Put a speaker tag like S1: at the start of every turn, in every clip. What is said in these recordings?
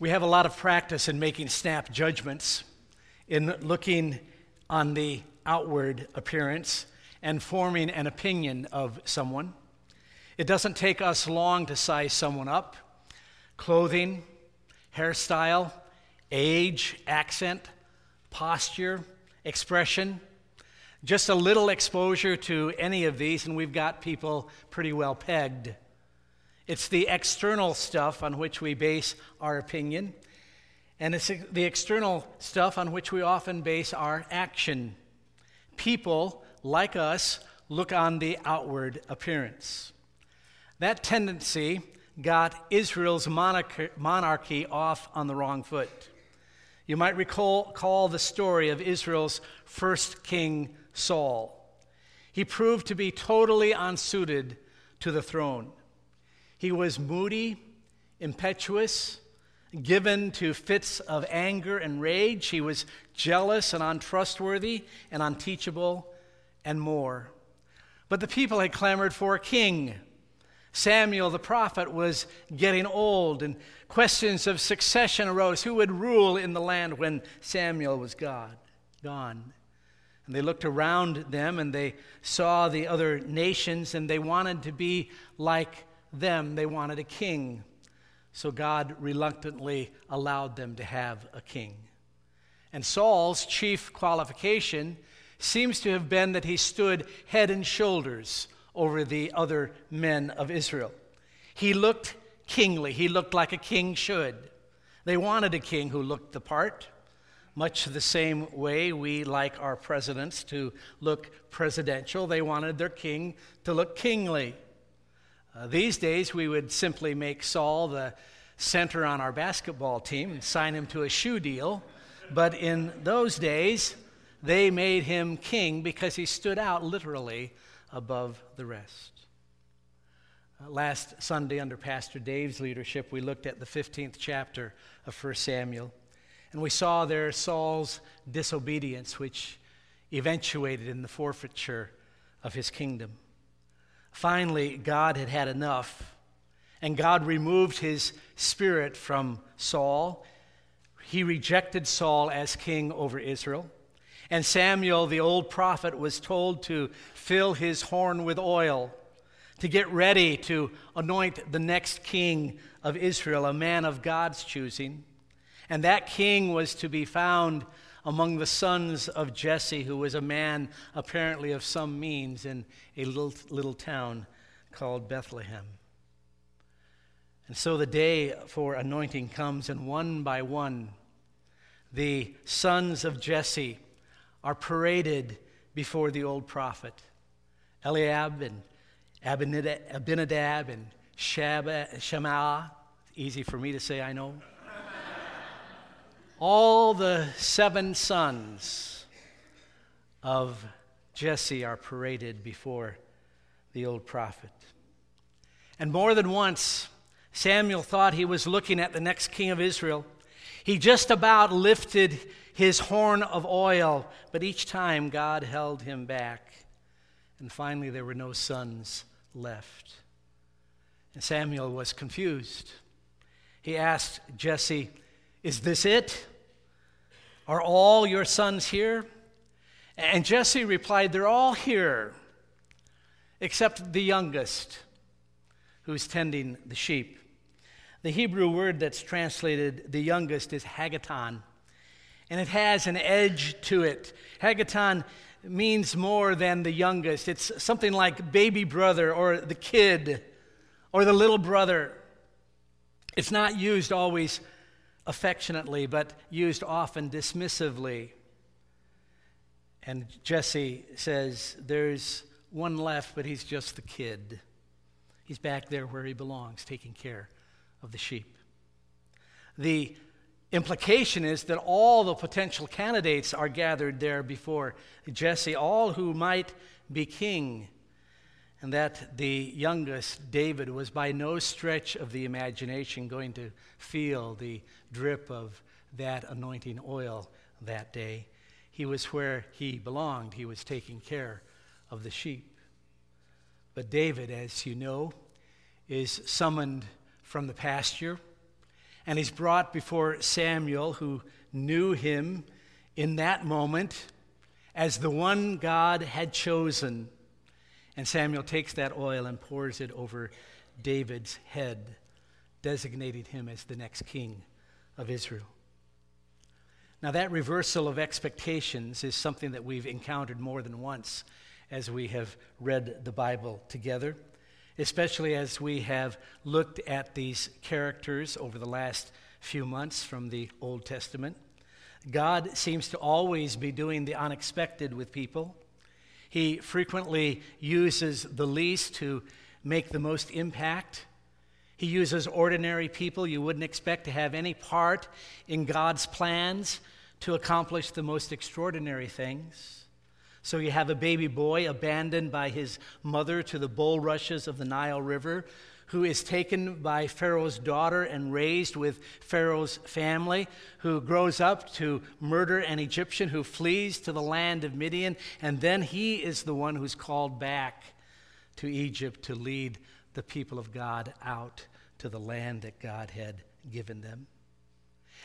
S1: We have a lot of practice in making snap judgments, in looking on the outward appearance and forming an opinion of someone. It doesn't take us long to size someone up. Clothing, hairstyle, age, accent, posture, expression. Just a little exposure to any of these, and we've got people pretty well pegged. It's the external stuff on which we base our opinion, and it's the external stuff on which we often base our action. People, like us, look on the outward appearance. That tendency got Israel's monarchy off on the wrong foot. You might recall call the story of Israel's first king, Saul. He proved to be totally unsuited to the throne. He was moody, impetuous, given to fits of anger and rage. He was jealous and untrustworthy and unteachable and more. But the people had clamored for a king. Samuel the prophet was getting old, and questions of succession arose. Who would rule in the land when Samuel was God, gone? And they looked around them and they saw the other nations, and they wanted to be like them, they wanted a king. So God reluctantly allowed them to have a king. And Saul's chief qualification seems to have been that he stood head and shoulders over the other men of Israel. He looked kingly, he looked like a king should. They wanted a king who looked the part, much the same way we like our presidents to look presidential. They wanted their king to look kingly. Uh, these days, we would simply make Saul the center on our basketball team and sign him to a shoe deal. But in those days, they made him king because he stood out literally above the rest. Uh, last Sunday, under Pastor Dave's leadership, we looked at the 15th chapter of 1 Samuel, and we saw there Saul's disobedience, which eventuated in the forfeiture of his kingdom. Finally, God had had enough, and God removed his spirit from Saul. He rejected Saul as king over Israel. And Samuel, the old prophet, was told to fill his horn with oil, to get ready to anoint the next king of Israel, a man of God's choosing. And that king was to be found among the sons of Jesse, who was a man apparently of some means in a little, little town called Bethlehem. And so the day for anointing comes, and one by one, the sons of Jesse are paraded before the old prophet Eliab and Abinadab and Shema. Easy for me to say, I know all the seven sons of Jesse are paraded before the old prophet. And more than once, Samuel thought he was looking at the next king of Israel. He just about lifted his horn of oil, but each time God held him back. And finally, there were no sons left. And Samuel was confused. He asked Jesse, is this it? Are all your sons here? And Jesse replied, They're all here, except the youngest, who's tending the sheep. The Hebrew word that's translated the youngest is Haggaton, and it has an edge to it. Haggaton means more than the youngest, it's something like baby brother or the kid or the little brother. It's not used always affectionately, but used often dismissively. And Jesse says, There's one left, but he's just the kid. He's back there where he belongs, taking care of the sheep. The implication is that all the potential candidates are gathered there before Jesse, all who might be king and that the youngest, David, was by no stretch of the imagination going to feel the drip of that anointing oil that day. He was where he belonged, he was taking care of the sheep. But David, as you know, is summoned from the pasture, and he's brought before Samuel, who knew him in that moment as the one God had chosen. And Samuel takes that oil and pours it over David's head, designating him as the next king of Israel. Now, that reversal of expectations is something that we've encountered more than once as we have read the Bible together, especially as we have looked at these characters over the last few months from the Old Testament. God seems to always be doing the unexpected with people. He frequently uses the least to make the most impact. He uses ordinary people you wouldn't expect to have any part in God's plans to accomplish the most extraordinary things. So you have a baby boy abandoned by his mother to the bulrushes of the Nile River, who is taken by Pharaoh's daughter and raised with Pharaoh's family, who grows up to murder an Egyptian who flees to the land of Midian, and then he is the one who's called back to Egypt to lead the people of God out to the land that God had given them.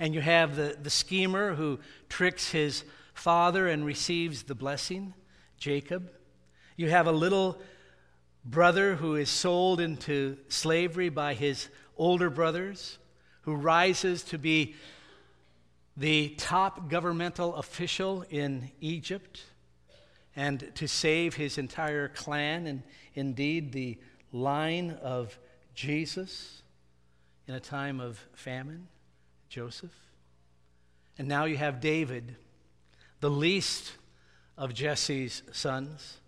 S1: And you have the, the schemer who tricks his father and receives the blessing, Jacob. You have a little brother who is sold into slavery by his older brothers, who rises to be the top governmental official in Egypt and to save his entire clan and indeed the line of Jesus in a time of famine, Joseph. And now you have David, the least of Jesse's sons.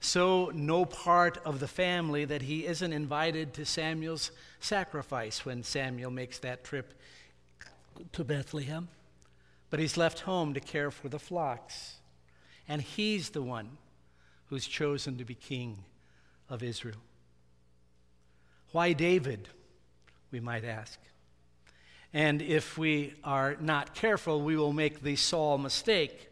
S1: So, no part of the family that he isn't invited to Samuel's sacrifice when Samuel makes that trip to Bethlehem. But he's left home to care for the flocks. And he's the one who's chosen to be king of Israel. Why David, we might ask. And if we are not careful, we will make the Saul mistake.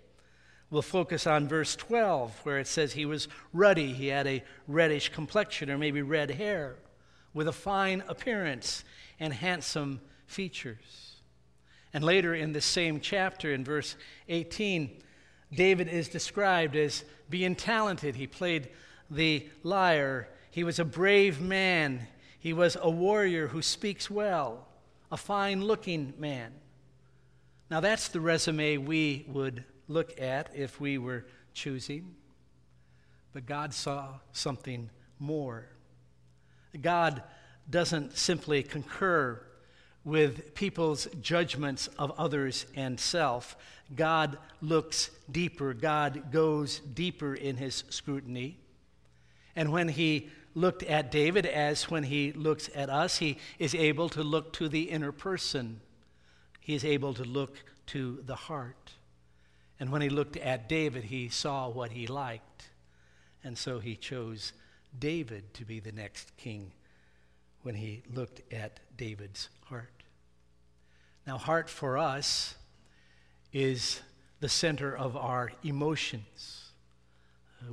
S1: We'll focus on verse 12, where it says he was ruddy. He had a reddish complexion, or maybe red hair, with a fine appearance and handsome features. And later in the same chapter, in verse 18, David is described as being talented. He played the lyre. He was a brave man. He was a warrior who speaks well, a fine looking man. Now, that's the resume we would look at if we were choosing. But God saw something more. God doesn't simply concur with people's judgments of others and self. God looks deeper, God goes deeper in his scrutiny. And when he looked at David, as when he looks at us, he is able to look to the inner person, he is able to look to the heart. And when he looked at David, he saw what he liked. And so he chose David to be the next king when he looked at David's heart. Now, heart for us is the center of our emotions.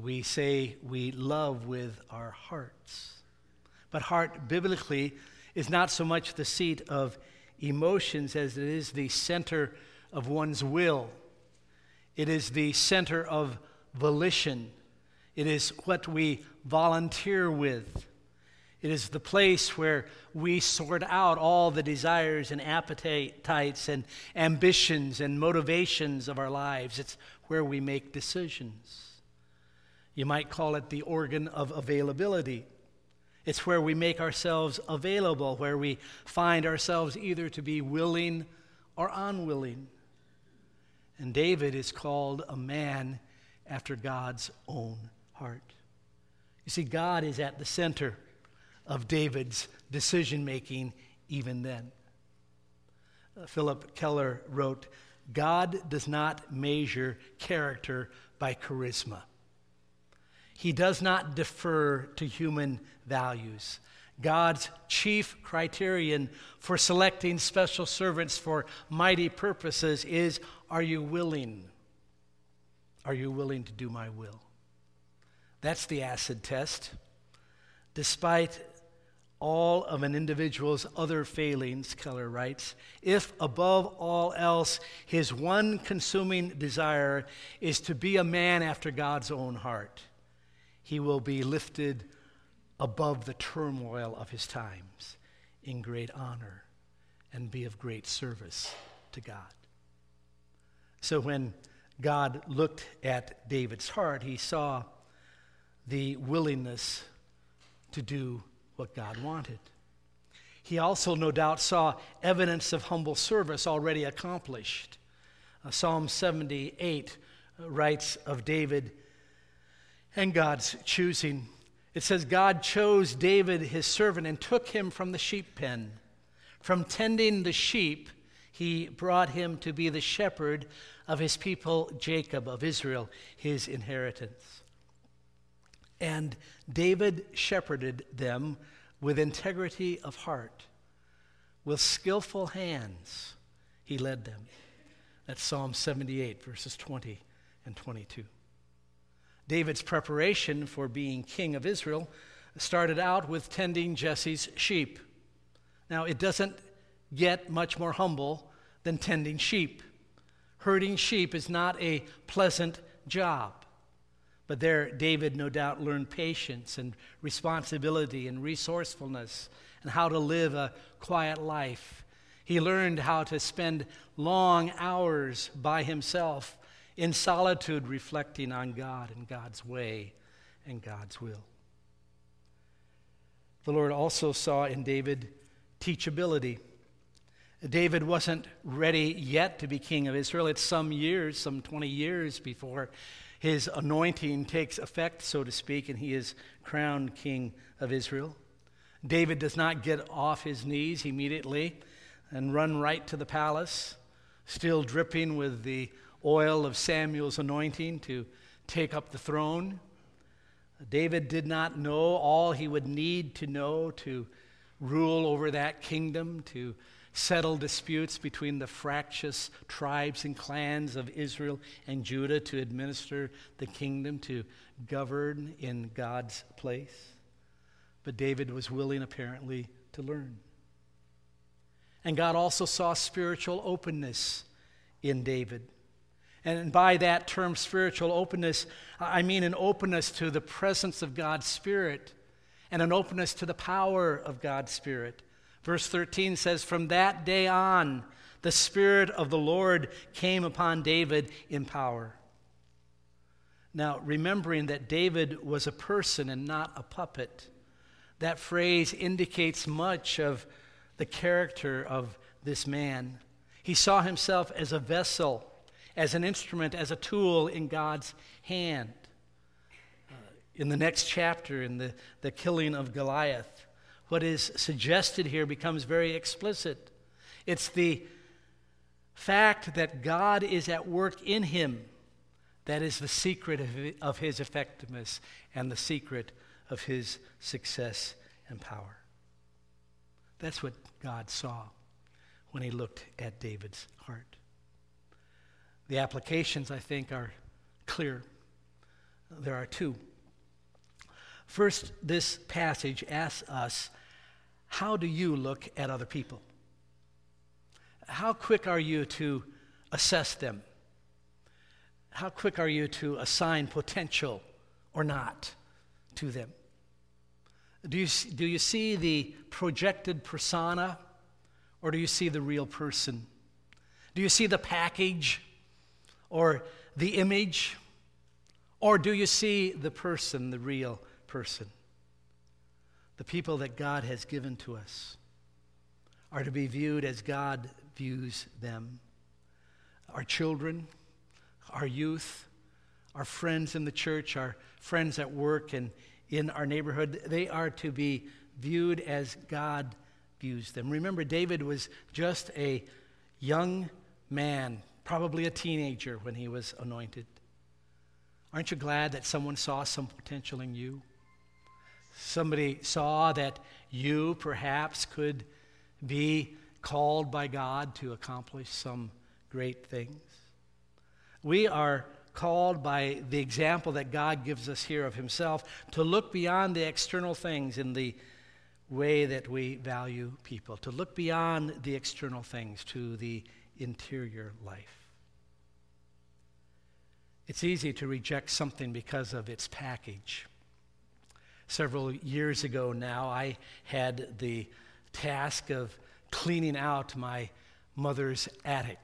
S1: We say we love with our hearts. But heart, biblically, is not so much the seat of emotions as it is the center of one's will. It is the center of volition. It is what we volunteer with. It is the place where we sort out all the desires and appetites and ambitions and motivations of our lives. It's where we make decisions. You might call it the organ of availability. It's where we make ourselves available, where we find ourselves either to be willing or unwilling. And David is called a man after God's own heart. You see, God is at the center of David's decision making even then. Uh, Phillip Keller wrote God does not measure character by charisma. He does not defer to human values. God's chief criterion for selecting special servants for mighty purposes is are you willing? Are you willing to do my will? That's the acid test. Despite all of an individual's other failings, Keller writes, if above all else his one consuming desire is to be a man after God's own heart, he will be lifted above the turmoil of his times in great honor and be of great service to God. So when God looked at David's heart, he saw the willingness to do what God wanted. He also, no doubt, saw evidence of humble service already accomplished. Uh, Psalm 78 uh, writes of David and God's choosing. It says, God chose David, his servant, and took him from the sheep pen. From tending the sheep, he brought him to be the shepherd of his people Jacob, of Israel, his inheritance. And David shepherded them with integrity of heart, with skillful hands, he led them. That's Psalm 78, verses 20 and 22. David's preparation for being king of Israel started out with tending Jesse's sheep. Now, it doesn't get much more humble than tending sheep. Herding sheep is not a pleasant job. But there, David no doubt learned patience and responsibility and resourcefulness and how to live a quiet life. He learned how to spend long hours by himself in solitude, reflecting on God and God's way and God's will. The Lord also saw in David teachability. David wasn't ready yet to be king of Israel. It's some years, some 20 years before his anointing takes effect, so to speak, and he is crowned king of Israel. David does not get off his knees immediately and run right to the palace, still dripping with the oil of Samuel's anointing to take up the throne. David did not know all he would need to know to rule over that kingdom, to settle disputes between the fractious tribes and clans of Israel and Judah to administer the kingdom, to govern in God's place. But David was willing, apparently, to learn. And God also saw spiritual openness in David. And by that term, spiritual openness, I mean an openness to the presence of God's Spirit and an openness to the power of God's Spirit. Verse 13 says, From that day on, the Spirit of the Lord came upon David in power. Now, remembering that David was a person and not a puppet, that phrase indicates much of the character of this man. He saw himself as a vessel, as an instrument, as a tool in God's hand. Uh, in the next chapter, in the, the killing of Goliath, what is suggested here becomes very explicit. It's the fact that God is at work in him that is the secret of his effectiveness and the secret of his success and power. That's what God saw when he looked at David's heart. The applications, I think, are clear. There are two. First, this passage asks us how do you look at other people? How quick are you to assess them? How quick are you to assign potential or not to them? Do you, do you see the projected persona or do you see the real person? Do you see the package or the image? Or do you see the person, the real person? the people that God has given to us are to be viewed as God views them. Our children, our youth, our friends in the church, our friends at work and in our neighborhood, they are to be viewed as God views them. Remember, David was just a young man, probably a teenager when he was anointed. Aren't you glad that someone saw some potential in you? Somebody saw that you perhaps could be called by God to accomplish some great things. We are called by the example that God gives us here of Himself to look beyond the external things in the way that we value people, to look beyond the external things to the interior life. It's easy to reject something because of its package. Several years ago now, I had the task of cleaning out my mother's attic.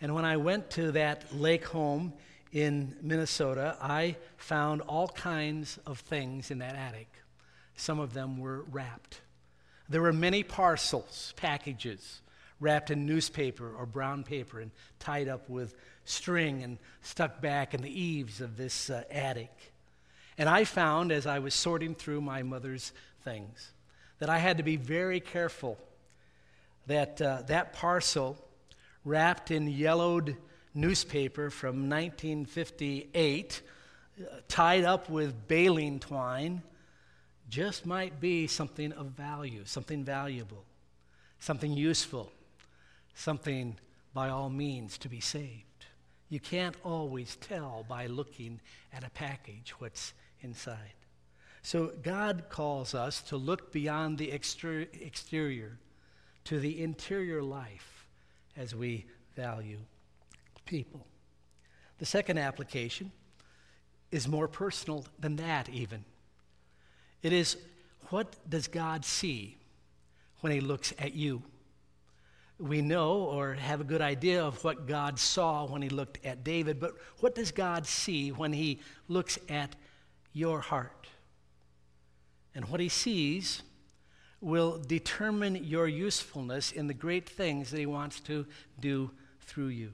S1: And when I went to that lake home in Minnesota, I found all kinds of things in that attic. Some of them were wrapped. There were many parcels, packages, wrapped in newspaper or brown paper and tied up with string and stuck back in the eaves of this uh, attic. And I found, as I was sorting through my mother's things, that I had to be very careful that uh, that parcel, wrapped in yellowed newspaper from 1958, uh, tied up with baling twine, just might be something of value, something valuable, something useful, something by all means to be saved. You can't always tell by looking at a package what's inside. So God calls us to look beyond the exterior to the interior life as we value people. The second application is more personal than that, even. It is what does God see when He looks at you? We know or have a good idea of what God saw when He looked at David, but what does God see when He looks at your heart? And what He sees will determine your usefulness in the great things that He wants to do through you.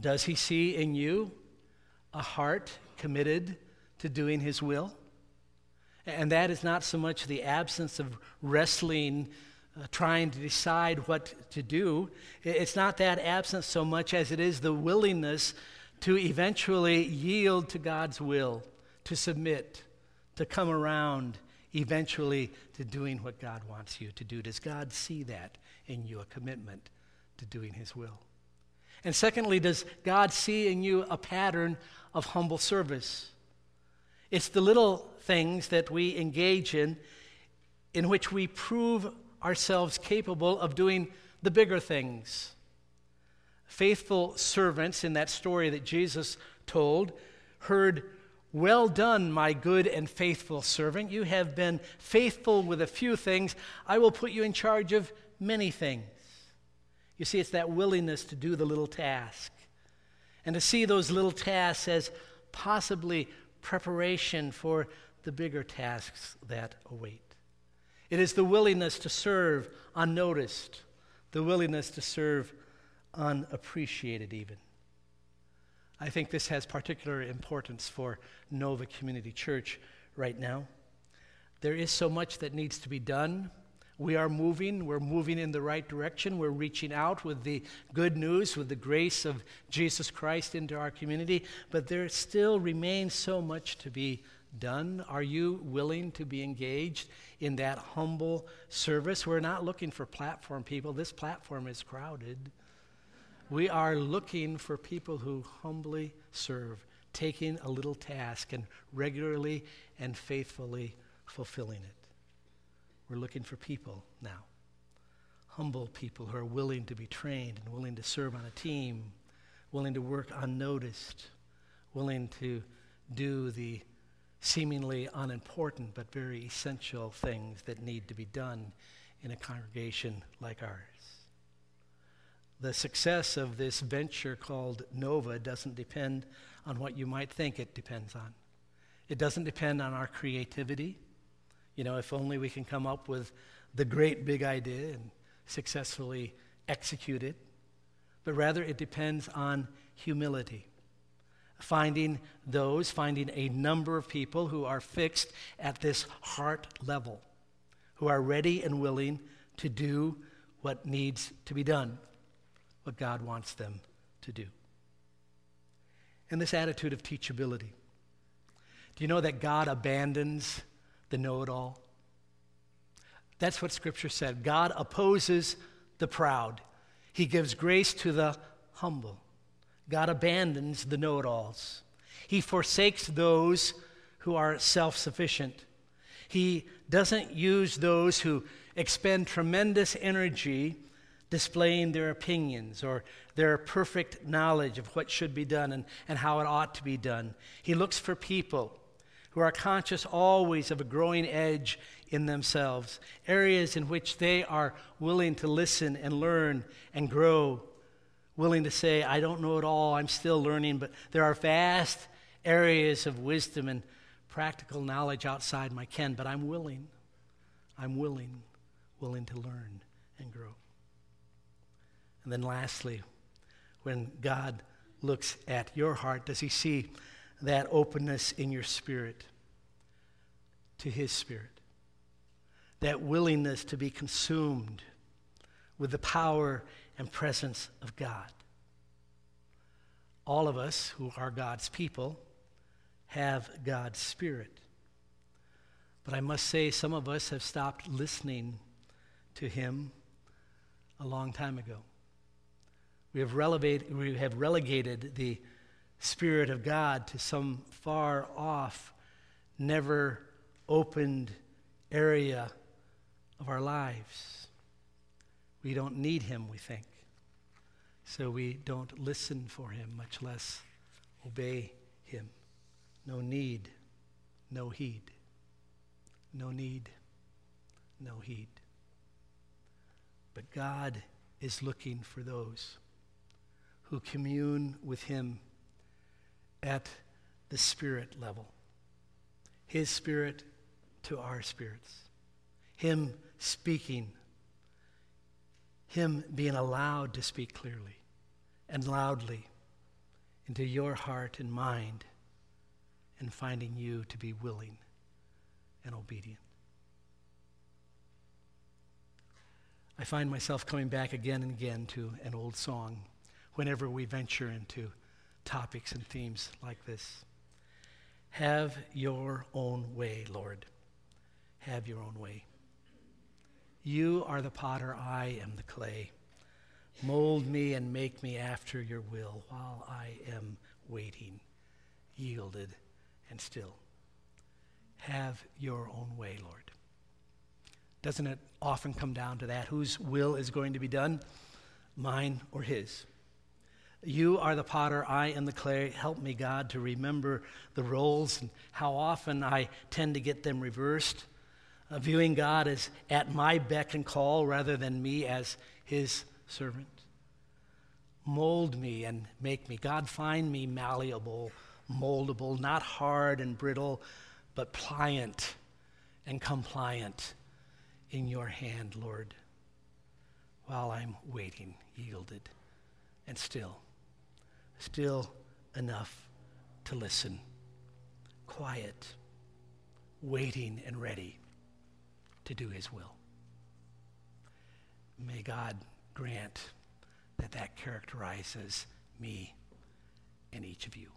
S1: Does He see in you a heart committed to doing His will? And that is not so much the absence of wrestling, uh, trying to decide what to do. It's not that absence so much as it is the willingness to eventually yield to God's will, to submit, to come around eventually to doing what God wants you to do. Does God see that in you, a commitment to doing His will? And secondly, does God see in you a pattern of humble service? It's the little things that we engage in in which we prove ourselves capable of doing the bigger things. Faithful servants in that story that Jesus told heard, Well done, my good and faithful servant. You have been faithful with a few things. I will put you in charge of many things. You see, it's that willingness to do the little task and to see those little tasks as possibly preparation for the bigger tasks that await. It is the willingness to serve unnoticed, the willingness to serve unappreciated, even. I think this has particular importance for Nova Community Church right now. There is so much that needs to be done we are moving. We're moving in the right direction. We're reaching out with the good news, with the grace of Jesus Christ into our community. But there still remains so much to be done. Are you willing to be engaged in that humble service? We're not looking for platform people. This platform is crowded. We are looking for people who humbly serve, taking a little task and regularly and faithfully fulfilling it. We're looking for people now. Humble people who are willing to be trained and willing to serve on a team, willing to work unnoticed, willing to do the seemingly unimportant but very essential things that need to be done in a congregation like ours. The success of this venture called Nova doesn't depend on what you might think it depends on. It doesn't depend on our creativity. You know, if only we can come up with the great big idea and successfully execute it. But rather, it depends on humility. Finding those, finding a number of people who are fixed at this heart level, who are ready and willing to do what needs to be done, what God wants them to do. And this attitude of teachability. Do you know that God abandons the know it all. That's what Scripture said. God opposes the proud, He gives grace to the humble. God abandons the know it alls. He forsakes those who are self sufficient. He doesn't use those who expend tremendous energy displaying their opinions or their perfect knowledge of what should be done and, and how it ought to be done. He looks for people who are conscious always of a growing edge in themselves, areas in which they are willing to listen and learn and grow, willing to say, I don't know it all, I'm still learning, but there are vast areas of wisdom and practical knowledge outside my ken, but I'm willing. I'm willing, willing to learn and grow. And then lastly, when God looks at your heart, does he see that openness in your spirit to his spirit? That willingness to be consumed with the power and presence of God. All of us who are God's people have God's Spirit. But I must say, some of us have stopped listening to Him a long time ago. We have, relegated, we have relegated the Spirit of God to some far off, never opened area of our lives. We don't need Him, we think. So we don't listen for Him, much less obey Him. No need, no heed. No need, no heed. But God is looking for those who commune with Him at the spirit level. His spirit to our spirits. Him speaking. Him being allowed to speak clearly and loudly into your heart and mind and finding you to be willing and obedient. I find myself coming back again and again to an old song whenever we venture into topics and themes like this. Have your own way, Lord. Have your own way. You are the potter, I am the clay. Mold me and make me after your will while I am waiting, yielded and still. Have your own way, Lord. Doesn't it often come down to that? Whose will is going to be done? Mine or his? You are the potter, I am the clay. Help me, God, to remember the roles and how often I tend to get them reversed, uh, viewing God as at my beck and call rather than me as his servant. Mold me and make me. God, find me malleable moldable, not hard and brittle, but pliant and compliant in your hand, Lord, while I'm waiting, yielded, and still, still enough to listen, quiet, waiting and ready to do his will. May God grant that that characterizes me and each of you.